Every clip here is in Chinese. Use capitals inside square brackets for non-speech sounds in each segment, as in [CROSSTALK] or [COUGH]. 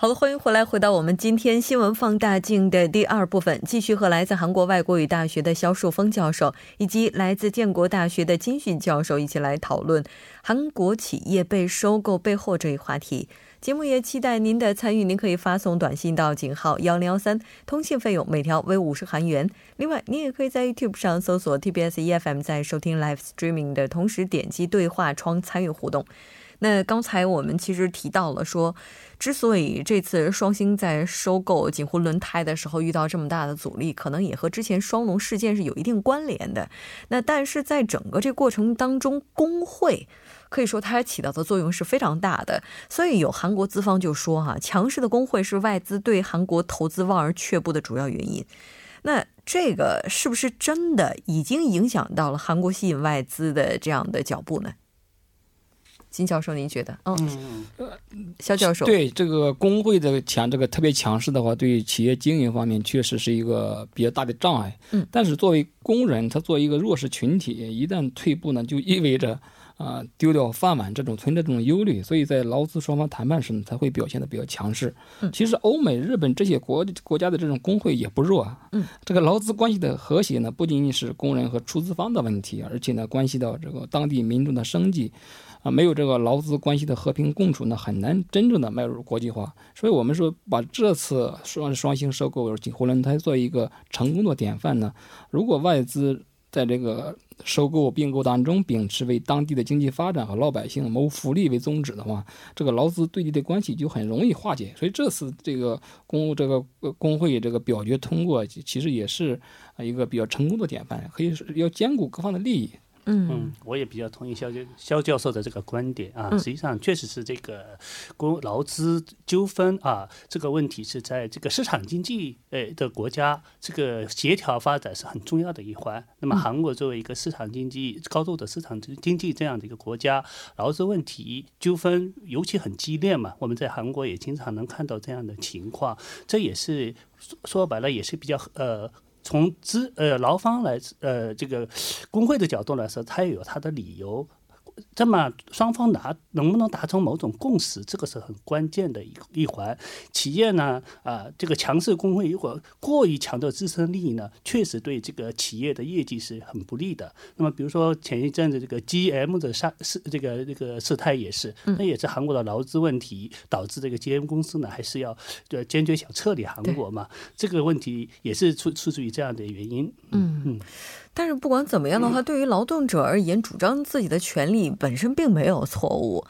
好了，欢迎回来，回到我们今天新闻放大镜的第二部分，继续和来自韩国外国语大学的肖树峰教授以及来自建国大学的金训教授一起来讨论韩国企业被收购背后这一话题。节目也期待您的参与，您可以发送短信到井号幺零幺三，通信费用每条为五十韩元。另外，您也可以在 YouTube 上搜索 TBS EFM，在收听 Live Streaming 的同时点击对话窗参与互动。那刚才我们其实提到了说，之所以这次双星在收购锦湖轮胎的时候遇到这么大的阻力，可能也和之前双龙事件是有一定关联的。那但是在整个这过程当中，工会。可以说，它起到的作用是非常大的。所以有韩国资方就说：“哈，强势的工会是外资对韩国投资望而却步的主要原因。”那这个是不是真的已经影响到了韩国吸引外资的这样的脚步呢？金教授，您觉得？嗯，肖教授，对这个工会的强，这个特别强势的话，对企业经营方面确实是一个比较大的障碍。嗯，但是作为工人，他作为一个弱势群体，一旦退步呢，就意味着。啊，丢掉饭碗这种存在这种忧虑，所以在劳资双方谈判时呢，才会表现的比较强势。嗯，其实欧美、日本这些国国家的这种工会也不弱啊。嗯，这个劳资关系的和谐呢，不仅仅是工人和出资方的问题，而且呢，关系到这个当地民众的生计。啊，没有这个劳资关系的和平共处呢，很难真正的迈入国际化。所以，我们说把这次双双星收购锦湖轮胎做一个成功的典范呢，如果外资。在这个收购并购当中，秉持为当地的经济发展和老百姓谋福利为宗旨的话，这个劳资对立的关系就很容易化解。所以这次这个工这个工会这个表决通过，其实也是一个比较成功的典范，可以要兼顾各方的利益。嗯，我也比较同意肖教肖教授的这个观点啊。实际上，确实是这个工劳资纠纷啊，这个问题是在这个市场经济诶的国家，这个协调发展是很重要的一环。那么，韩国作为一个市场经济高度的市场经济这样的一个国家，劳资问题纠纷尤其很激烈嘛。我们在韩国也经常能看到这样的情况，这也是说白了也是比较呃。从资呃劳方来呃这个工会的角度来说，他也有他的理由。这么双方达能不能达成某种共识，这个是很关键的一一环。企业呢，啊，这个强势工会如果过于强调自身利益呢，确实对这个企业的业绩是很不利的。那么，比如说前一阵子这个 GM 的事事这个这个事态也是，那也是韩国的劳资问题导致这个 GM 公司呢，还是要呃坚决想撤离韩国嘛？这个问题也是出出自于这样的原因。嗯嗯。但是不管怎么样的话，对于劳动者而言，主张自己的权利本身并没有错误。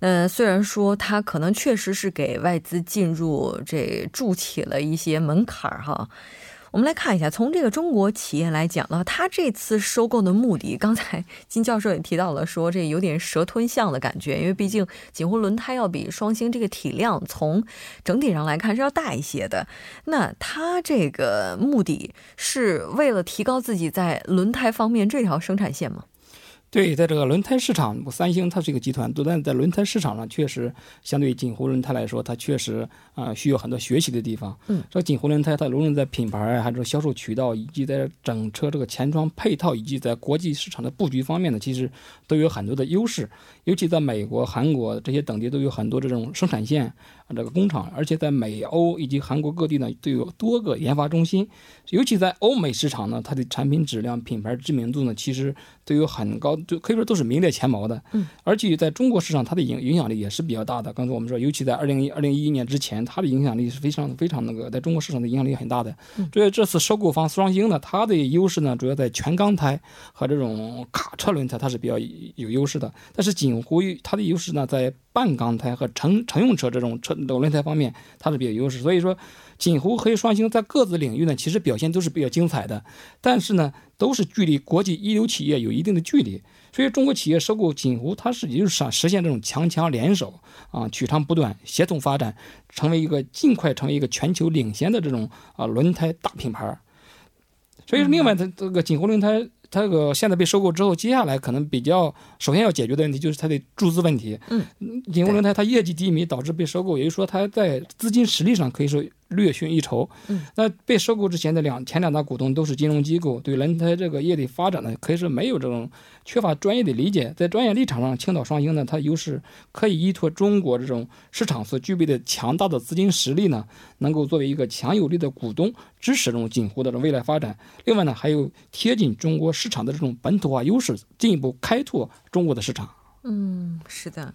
嗯，虽然说他可能确实是给外资进入这筑起了一些门槛儿哈。我们来看一下，从这个中国企业来讲呢，它这次收购的目的，刚才 [LAUGHS] 金教授也提到了，说这有点蛇吞象的感觉，因为毕竟锦湖轮胎要比双星这个体量从整体上来看是要大一些的。那它这个目的是为了提高自己在轮胎方面这条生产线吗？对，在这个轮胎市场，三星它是一个集团，但在轮胎市场上，确实相对于锦湖轮胎来说，它确实啊需要很多学习的地方。嗯，这个锦湖轮胎，它无论在品牌还是销售渠道，以及在整车这个前装配套，以及在国际市场的布局方面呢，其实都有很多的优势。尤其在美国、韩国这些等地，都有很多这种生产线。这个工厂，而且在美欧以及韩国各地呢，都有多个研发中心。尤其在欧美市场呢，它的产品质量、品牌知名度呢，其实都有很高，就可以说都是名列前茅的。嗯，而且在中国市场，它的影影响力也是比较大的。刚才我们说，尤其在二零一二零一一年之前，它的影响力是非常非常那个，在中国市场的影响力很大的。所以这次收购方双星呢，它的优势呢，主要在全钢胎和这种卡车轮胎，它是比较有优势的。但是锦湖它的优势呢，在半钢胎和乘乘用车这种车轮胎方面，它是比较优势。所以说，锦湖和双星在各自领域呢，其实表现都是比较精彩的。但是呢，都是距离国际一流企业有一定的距离。所以，中国企业收购锦湖，它是也就是想实现这种强强联手啊，取长补短，协同发展，成为一个尽快成为一个全球领先的这种啊轮胎大品牌。所以另外，它这个锦湖轮胎。它这个现在被收购之后，接下来可能比较首先要解决的问题就是它的注资问题。嗯，锦湖轮胎它业绩低迷导致被收购，也就是说它在资金实力上可以说。略逊一筹。嗯，那被收购之前的两前两大股东都是金融机构，对轮胎这个业的发展呢，可以说没有这种缺乏专业的理解。在专业立场上，青岛双星呢，它优势可以依托中国这种市场所具备的强大的资金实力呢，能够作为一个强有力的股东支持这种锦湖的未来发展。另外呢，还有贴近中国市场的这种本土化优势，进一步开拓中国的市场。嗯，是的。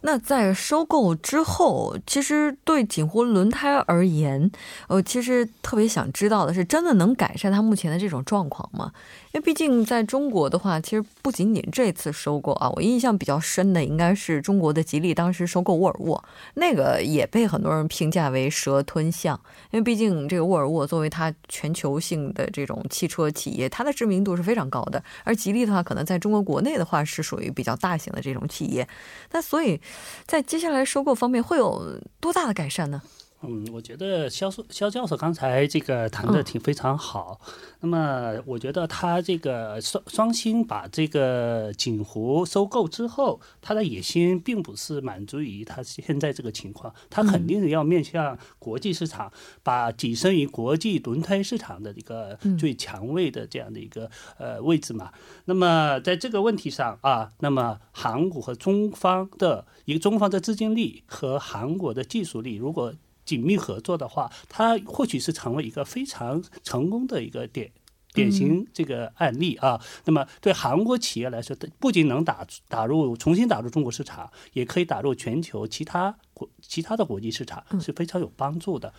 那在收购之后，其实对锦湖轮胎而言，呃，其实特别想知道的是，真的能改善它目前的这种状况吗？因为毕竟在中国的话，其实不仅仅这次收购啊，我印象比较深的应该是中国的吉利当时收购沃尔沃，那个也被很多人评价为蛇吞象，因为毕竟这个沃尔沃作为它全球性的这种汽车企业，它的知名度是非常高的，而吉利的话，可能在中国国内的话是属于比较大型的这种企业，那所以在接下来收购方面会有多大的改善呢？嗯，我觉得肖硕肖教授刚才这个谈的挺非常好。那么，我觉得他这个双双星把这个锦湖收购之后，他的野心并不是满足于他现在这个情况，他肯定是要面向国际市场，把跻身于国际轮胎市场的一个最强位的这样的一个呃位置嘛。那么，在这个问题上啊，那么韩国和中方的一个中方的资金力和韩国的技术力，如果紧密合作的话，它或许是成为一个非常成功的一个典典型这个案例啊。那么对韩国企业来说，不仅能打打入重新打入中国市场，也可以打入全球其他国其他的国际市场，是非常有帮助的。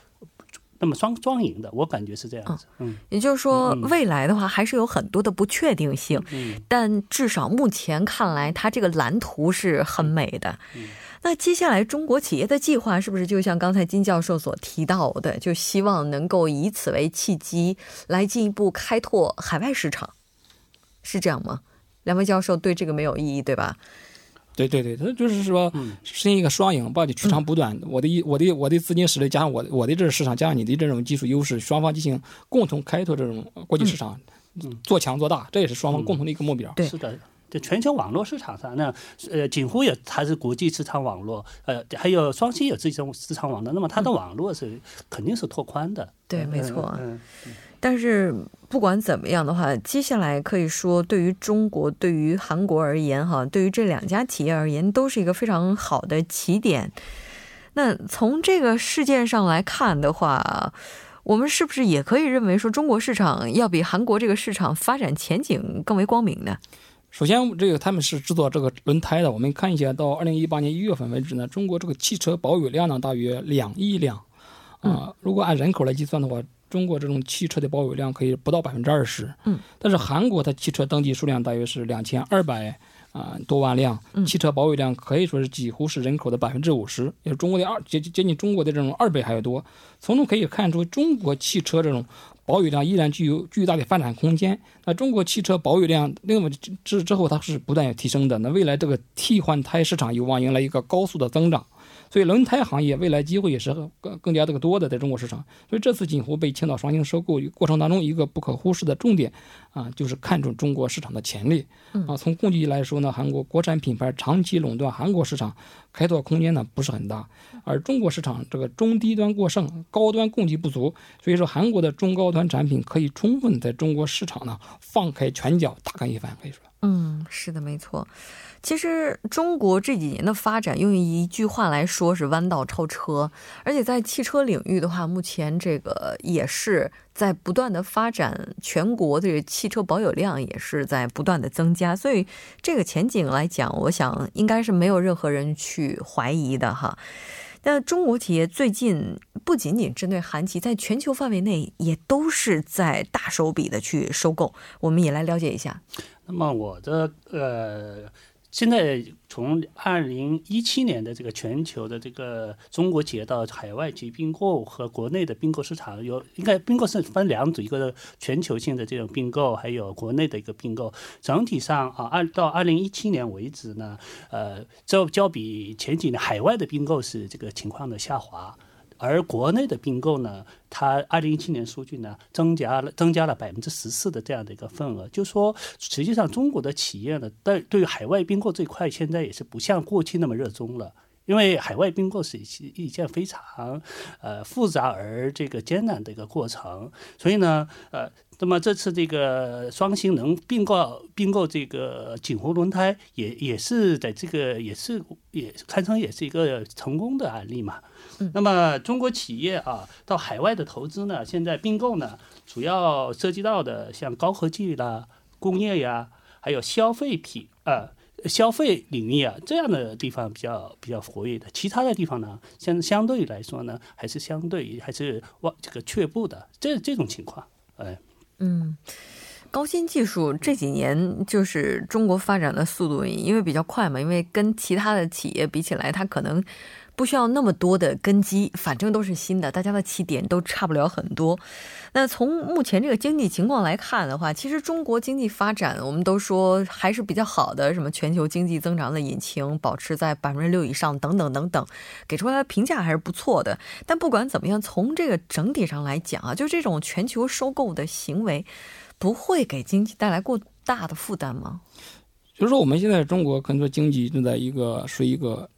那么双双赢的，我感觉是这样子。嗯，也就是说，未来的话还是有很多的不确定性。嗯，但至少目前看来，它这个蓝图是很美的。嗯。那接下来中国企业的计划是不是就像刚才金教授所提到的，就希望能够以此为契机来进一步开拓海外市场，是这样吗？两位教授对这个没有异议，对吧？对对对，他就是说实现一个双赢，把你取长补短。我的一我的我的资金实力加上我我的这个市场加上你的这种技术优势，双方进行共同开拓这种国际市场，做强做大，这也是双方共同的一个目标。对，是的。在全球网络市场上，那呃，锦湖也它是国际市场网络，呃，还有双星有自己的市场网络，那么它的网络是肯定是拓宽的。对，没错。嗯。但是不管怎么样的话，接下来可以说，对于中国、对于韩国而言，哈，对于这两家企业而言，都是一个非常好的起点。那从这个事件上来看的话，我们是不是也可以认为说，中国市场要比韩国这个市场发展前景更为光明呢？首先，这个他们是制作这个轮胎的。我们看一下，到二零一八年一月份为止呢，中国这个汽车保有量呢大约两亿辆，啊，如果按人口来计算的话，中国这种汽车的保有量可以不到百分之二十。嗯，但是韩国它汽车登记数量大约是两千二百啊多万辆，汽车保有量可以说是几乎是人口的百分之五十，也是中国的二接接近中国的这种二倍还要多。从中可以看出，中国汽车这种。保有量依然具有巨大的发展空间。那中国汽车保有量，那么之之后它是不断有提升的。那未来这个替换胎市场有望迎来一个高速的增长。所以轮胎行业未来机会也是更更加这个多的，在中国市场。所以这次锦湖被青岛双星收购过程当中，一个不可忽视的重点啊，就是看中中国市场的潜力啊。从供给来说呢，韩国国产品牌长期垄断韩国市场，开拓空间呢不是很大。而中国市场这个中低端过剩，高端供给不足，所以说韩国的中高端产品可以充分在中国市场呢放开拳脚，大干一番。可以说，嗯，是的，没错。其实中国这几年的发展，用一句话来说是弯道超车，而且在汽车领域的话，目前这个也是在不断的发展，全国的汽车保有量也是在不断的增加，所以这个前景来讲，我想应该是没有任何人去怀疑的哈。那中国企业最近不仅仅针对韩企，在全球范围内也都是在大手笔的去收购，我们也来了解一下。那么我的呃。现在从二零一七年的这个全球的这个中国企业到海外去并购和国内的并购市场有，应该并购是分两组，一个全球性的这种并购，还有国内的一个并购。整体上啊，二到二零一七年为止呢，呃，较较比前几年海外的并购是这个情况的下滑。而国内的并购呢，它二零一七年数据呢增加了增加了百分之十四的这样的一个份额，就说实际上中国的企业呢，对对于海外并购这块，现在也是不像过去那么热衷了。因为海外并购是一一件非常呃复杂而这个艰难的一个过程，所以呢，呃，那么这次这个双星能并购并购这个锦湖轮胎，也也是在这个也是也堪称也是一个成功的案例嘛。那么中国企业啊到海外的投资呢，现在并购呢，主要涉及到的像高科技啦、工业呀，还有消费品啊。消费领域啊，这样的地方比较比较活跃的，其他的地方呢，相相对来说呢，还是相对还是往这个却步的，这这种情况，哎，嗯，高新技术这几年就是中国发展的速度，因为比较快嘛，因为跟其他的企业比起来，它可能。不需要那么多的根基，反正都是新的，大家的起点都差不了很多。那从目前这个经济情况来看的话，其实中国经济发展，我们都说还是比较好的，什么全球经济增长的引擎，保持在百分之六以上，等等等等，给出来的评价还是不错的。但不管怎么样，从这个整体上来讲啊，就这种全球收购的行为，不会给经济带来过大的负担吗？就是说，我们现在中国可能说经济正在一个是一个。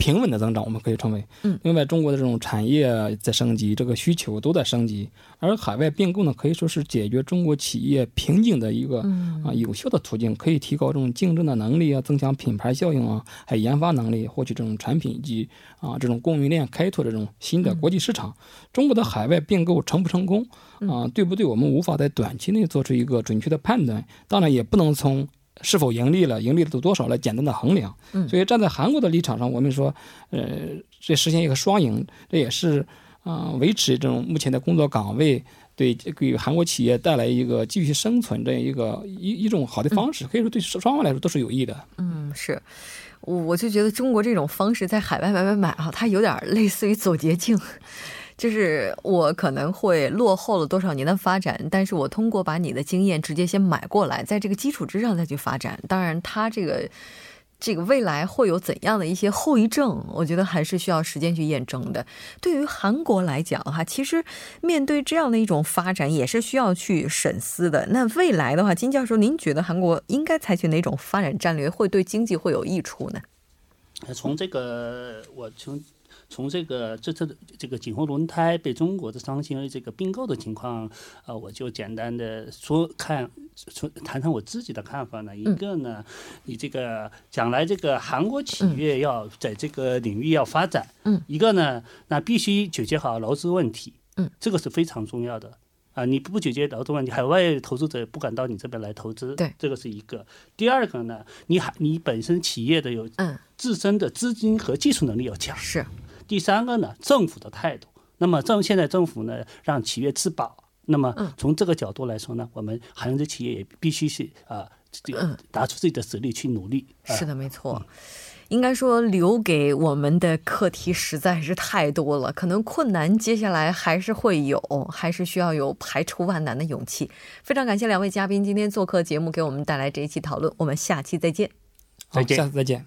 平稳的增长，我们可以称为。嗯，另外，中国的这种产业在升级，这个需求都在升级，而海外并购呢，可以说是解决中国企业瓶颈的一个啊有效的途径，可以提高这种竞争的能力啊，增强品牌效应啊，还有研发能力，获取这种产品以及啊这种供应链开拓这种新的国际市场。中国的海外并购成不成功啊？对不对？我们无法在短期内做出一个准确的判断，当然也不能从。是否盈利了，盈利了多少来简单的衡量。所以站在韩国的立场上，我们说，呃，这实现一个双赢，这也是啊，维持这种目前的工作岗位，对给韩国企业带来一个继续生存这样一个一一种好的方式，可以说对双方来说都是有益的。嗯，是，我我就觉得中国这种方式在海外买买买啊，它有点类似于走捷径。就是我可能会落后了多少年的发展，但是我通过把你的经验直接先买过来，在这个基础之上再去发展。当然，它这个这个未来会有怎样的一些后遗症，我觉得还是需要时间去验证的。对于韩国来讲，哈，其实面对这样的一种发展，也是需要去审思的。那未来的话，金教授，您觉得韩国应该采取哪种发展战略，会对经济会有益处呢？从这个，我从。从这个这次的这个锦湖轮胎被中国的商星这个并购的情况，呃，我就简单的说看，说谈谈我自己的看法呢。一个呢，你这个将来这个韩国企业要在这个领域要发展，嗯，一个呢，那必须解决好劳资问题，嗯，这个是非常重要的啊。你不解决劳资问题，海外投资者不敢到你这边来投资，对，这个是一个。第二个呢，你还你本身企业的有嗯自身的资金和技术能力要强，是。第三个呢，政府的态度。那么政现在政府呢，让企业自保。那么从这个角度来说呢，我们韩国企业也必须是啊，这个拿出自己的实力去努力。是的，没错。应该说，留给我们的课题实在是太多了，可能困难接下来还是会有，还是需要有排除万难的勇气。非常感谢两位嘉宾今天做客节目，给我们带来这一期讨论。我们下期再见。再见，下次再见。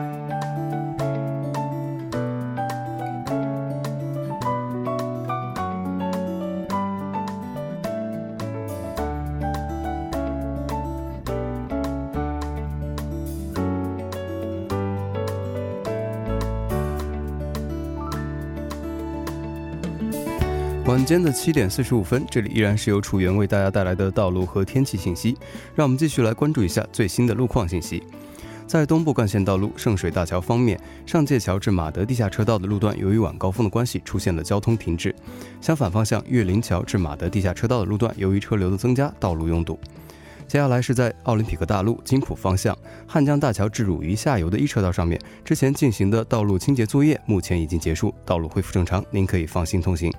晚间的七点四十五分，这里依然是由楚源为大家带来的道路和天气信息。让我们继续来关注一下最新的路况信息。在东部干线道路圣水大桥方面，上界桥至马德地下车道的路段，由于晚高峰的关系，出现了交通停滞。相反方向，岳林桥至马德地下车道的路段，由于车流的增加，道路拥堵。接下来是在奥林匹克大路金浦方向汉江大桥至汝渝下游的一车道上面，之前进行的道路清洁作业目前已经结束，道路恢复正常，您可以放心通行。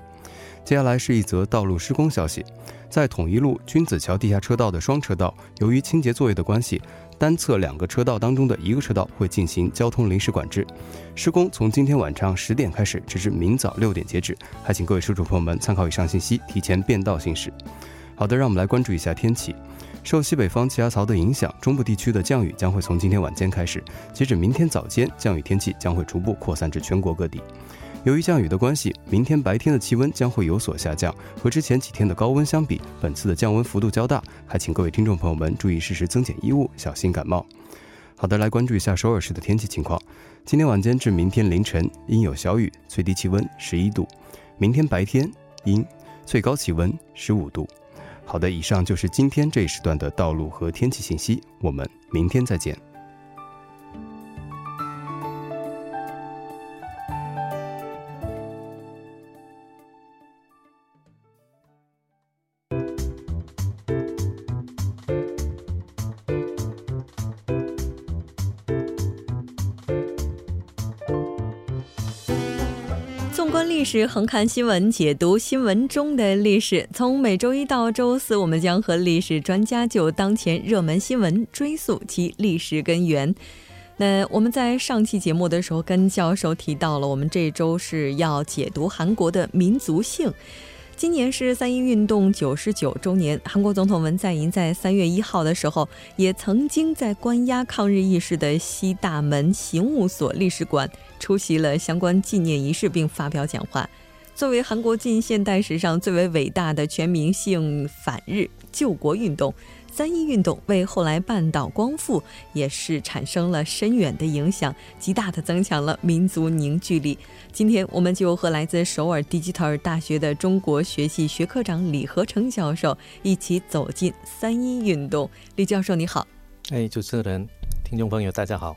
接下来是一则道路施工消息，在统一路君子桥地下车道的双车道，由于清洁作业的关系，单侧两个车道当中的一个车道会进行交通临时管制。施工从今天晚上十点开始，直至明早六点截止。还请各位车主朋友们参考以上信息，提前变道行驶。好的，让我们来关注一下天气。受西北方气压槽的影响，中部地区的降雨将会从今天晚间开始，截止明天早间，降雨天气将会逐步扩散至全国各地。由于降雨的关系，明天白天的气温将会有所下降，和之前几天的高温相比，本次的降温幅度较大，还请各位听众朋友们注意适时增减衣物，小心感冒。好的，来关注一下首尔市的天气情况。今天晚间至明天凌晨阴有小雨，最低气温十一度；明天白天阴，最高气温十五度。好的，以上就是今天这一时段的道路和天气信息，我们明天再见。是横看新闻，解读新闻中的历史。从每周一到周四，我们将和历史专家就当前热门新闻追溯其历史根源。那我们在上期节目的时候跟教授提到了，我们这周是要解读韩国的民族性。今年是三一运动九十九周年，韩国总统文在寅在三月一号的时候，也曾经在关押抗日义士的西大门刑务所历史馆出席了相关纪念仪式，并发表讲话。作为韩国近现代史上最为伟大的全民性反日救国运动。三一运动为后来半岛光复也是产生了深远的影响，极大的增强了民族凝聚力。今天，我们就和来自首尔迪吉特尔大学的中国学系学科长李和成教授一起走进三一运动。李教授，你好。哎，主持人，听众朋友，大家好。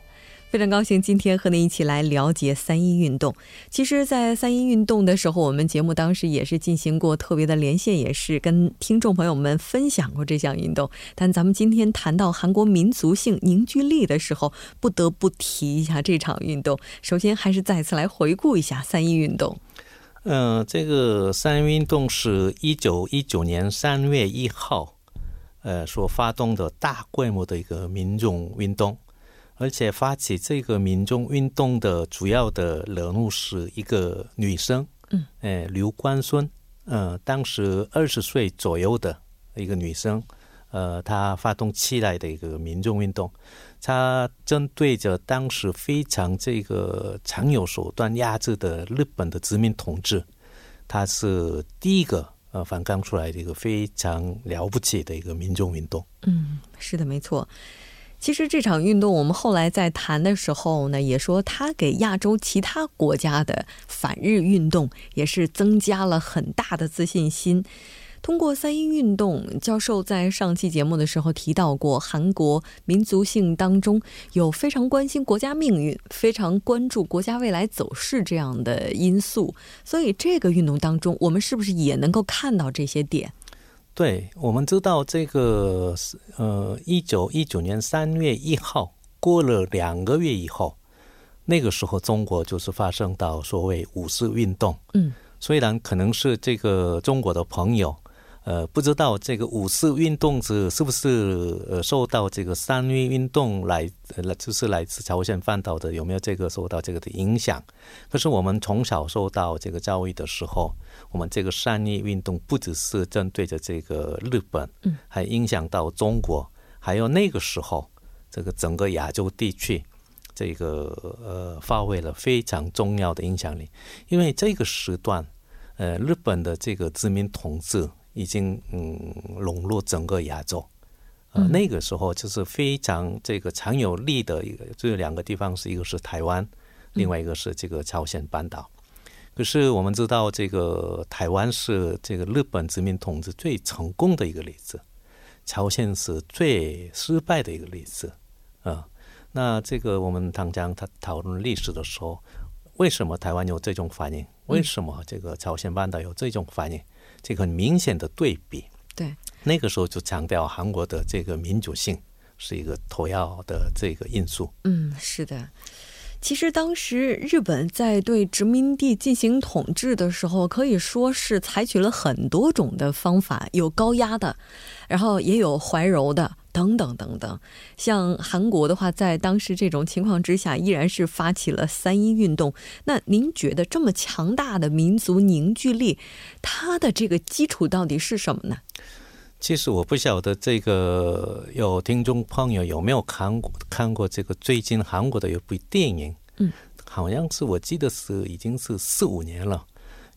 非常高兴今天和您一起来了解三一运动。其实，在三一运动的时候，我们节目当时也是进行过特别的连线，也是跟听众朋友们分享过这项运动。但咱们今天谈到韩国民族性凝聚力的时候，不得不提一下这场运动。首先，还是再次来回顾一下三一运动。嗯，这个三一运动是一九一九年三月一号，呃，所发动的大规模的一个民众运动。而且发起这个民众运动的主要的人物是一个女生，嗯，哎，刘关孙，嗯，当时二十岁左右的一个女生，呃，她发动起来的一个民众运动，她针对着当时非常这个常有手段压制的日本的殖民统治，她是第一个呃反抗出来的一个非常了不起的一个民众运动。嗯，是的，没错。其实这场运动，我们后来在谈的时候呢，也说它给亚洲其他国家的反日运动也是增加了很大的自信心。通过三一运动，教授在上期节目的时候提到过，韩国民族性当中有非常关心国家命运、非常关注国家未来走势这样的因素。所以这个运动当中，我们是不是也能够看到这些点？对，我们知道这个呃，一九一九年三月一号过了两个月以后，那个时候中国就是发生到所谓五四运动。嗯，虽然可能是这个中国的朋友。呃，不知道这个五四运动是是不是呃受到这个三月运动来来就是来自朝鲜半岛的有没有这个受到这个的影响？可是我们从小受到这个教育的时候，我们这个三一运动不只是针对着这个日本，嗯，还影响到中国，还有那个时候这个整个亚洲地区，这个呃发挥了非常重要的影响力。因为这个时段，呃，日本的这个殖民统治。已经嗯笼络整个亚洲，呃那个时候就是非常这个强有力的一个，这两个地方是一个是台湾，另外一个是这个朝鲜半岛。可是我们知道，这个台湾是这个日本殖民统治最成功的一个例子，朝鲜是最失败的一个例子啊。那这个我们唐江他讨论历史的时候，为什么台湾有这种反应？为什么这个朝鲜半岛有这种反应？这个很明显的对比，对，那个时候就强调韩国的这个民主性是一个头要的这个因素。嗯，是的。其实当时日本在对殖民地进行统治的时候，可以说是采取了很多种的方法，有高压的，然后也有怀柔的。等等等等，像韩国的话，在当时这种情况之下，依然是发起了三一运动。那您觉得这么强大的民族凝聚力，它的这个基础到底是什么呢？其实我不晓得这个有听众朋友有没有看过看过这个最近韩国的有部电影，嗯，好像是我记得是已经是四五年了，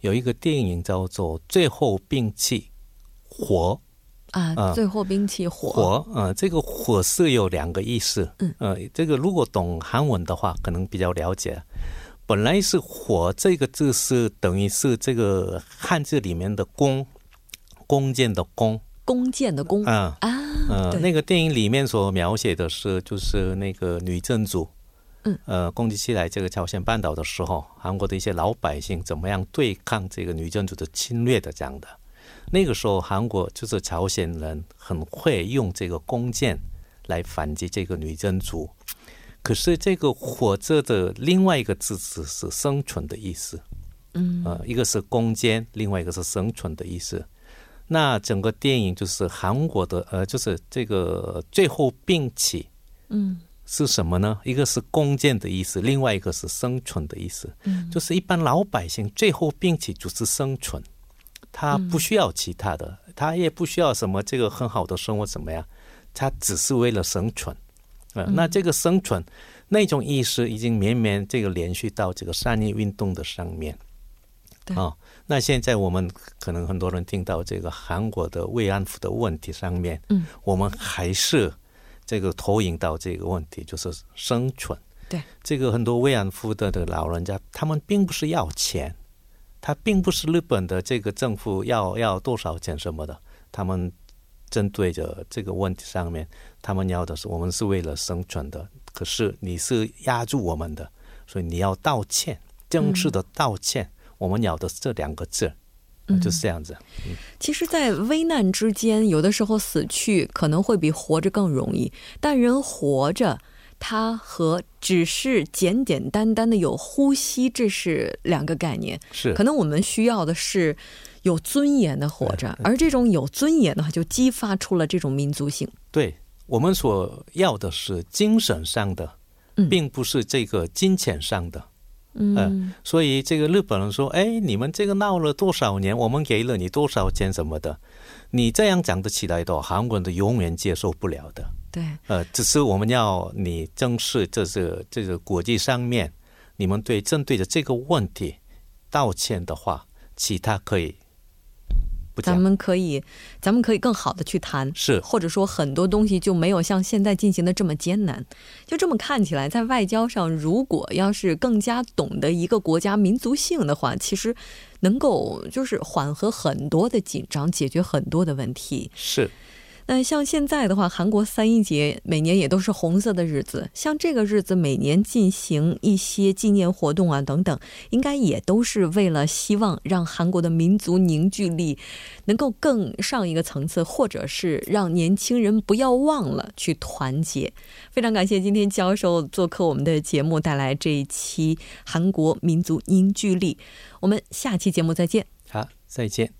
有一个电影叫做《最后兵器火》啊，最后兵器火。火，呃，这个火是有两个意思，嗯，呃，这个如果懂韩文的话，可能比较了解。本来是火这个字是等于是这个汉字里面的弓，弓箭的弓。弓箭的弓啊啊，呃，那个电影里面所描写的是，就是那个女真族，嗯，呃，攻击起来这个朝鲜半岛的时候，韩国的一些老百姓怎么样对抗这个女真族的侵略的这样的。那个时候，韩国就是朝鲜人很会用这个弓箭来反击这个女真族。可是这个活着的另外一个字词是生存的意思，嗯，呃，一个是攻坚，另外一个是生存的意思。那整个电影就是韩国的，呃，就是这个最后兵器，嗯，是什么呢？一个是弓箭的意思，另外一个是生存的意思。嗯，就是一般老百姓最后兵器就是生存，他不需要其他的，他也不需要什么这个很好的生活怎么样，他只是为了生存。呃，那这个生存那种意识已经绵绵这个连续到这个三年运动的上面。对啊，那现在我们可能很多人听到这个韩国的慰安妇的问题上面，嗯，我们还是这个投影到这个问题，就是生存。对，这个很多慰安妇的的老人家，他们并不是要钱，他并不是日本的这个政府要要多少钱什么的，他们针对着这个问题上面，他们要的是我们是为了生存的，可是你是压住我们的，所以你要道歉，正式的道歉。我们咬的是这两个字，就是这样子。其实，在危难之间，有的时候死去可能会比活着更容易。但人活着，他和只是简简单单的有呼吸，这是两个概念。是，可能我们需要的是有尊严的活着，而这种有尊严的话，就激发出了这种民族性。对我们所要的是精神上的，并不是这个金钱上的。嗯，所以这个日本人说：“哎，你们这个闹了多少年，我们给了你多少钱什么的，你这样讲得起来的话，韩国人永远接受不了的。”对，呃，只是我们要你正视这是这个国际上面，你们对针对着这个问题道歉的话，其他可以。咱们可以，咱们可以更好的去谈，是或者说很多东西就没有像现在进行的这么艰难。就这么看起来，在外交上，如果要是更加懂得一个国家民族性的话，其实能够就是缓和很多的紧张，解决很多的问题。是。那像现在的话，韩国三一节每年也都是红色的日子，像这个日子每年进行一些纪念活动啊等等，应该也都是为了希望让韩国的民族凝聚力能够更上一个层次，或者是让年轻人不要忘了去团结。非常感谢今天教授做客我们的节目，带来这一期韩国民族凝聚力。我们下期节目再见。好，再见。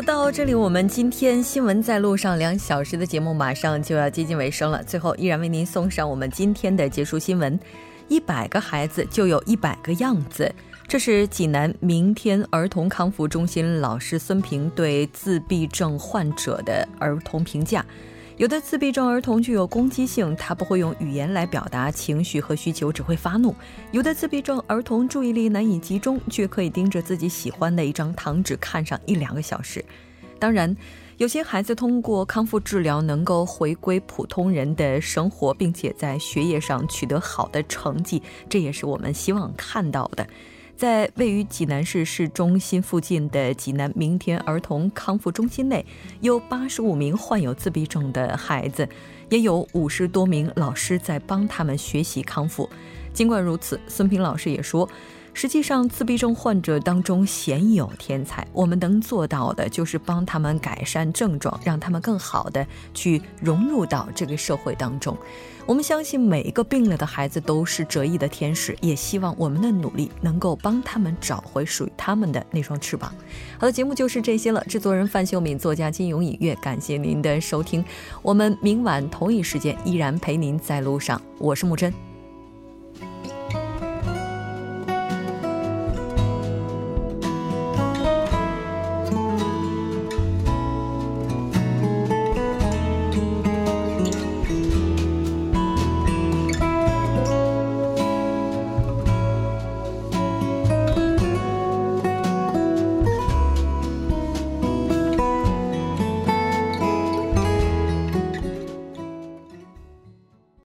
到这里我们今天新闻在路上两小时的节目马上就要接近尾声了。最后，依然为您送上我们今天的结束新闻：一百个孩子就有一百个样子。这是济南明天儿童康复中心老师孙平对自闭症患者的儿童评价。有的自闭症儿童具有攻击性，他不会用语言来表达情绪和需求，只会发怒。有的自闭症儿童注意力难以集中，却可以盯着自己喜欢的一张糖纸看上一两个小时。当然，有些孩子通过康复治疗能够回归普通人的生活，并且在学业上取得好的成绩，这也是我们希望看到的。在位于济南市市中心附近的济南明天儿童康复中心内，有八十五名患有自闭症的孩子，也有五十多名老师在帮他们学习康复。尽管如此，孙平老师也说。实际上，自闭症患者当中鲜有天才。我们能做到的，就是帮他们改善症状，让他们更好的去融入到这个社会当中。我们相信每一个病了的孩子都是折翼的天使，也希望我们的努力能够帮他们找回属于他们的那双翅膀。好的，节目就是这些了。制作人范秀敏，作家金勇隐月，感谢您的收听。我们明晚同一时间依然陪您在路上。我是木真。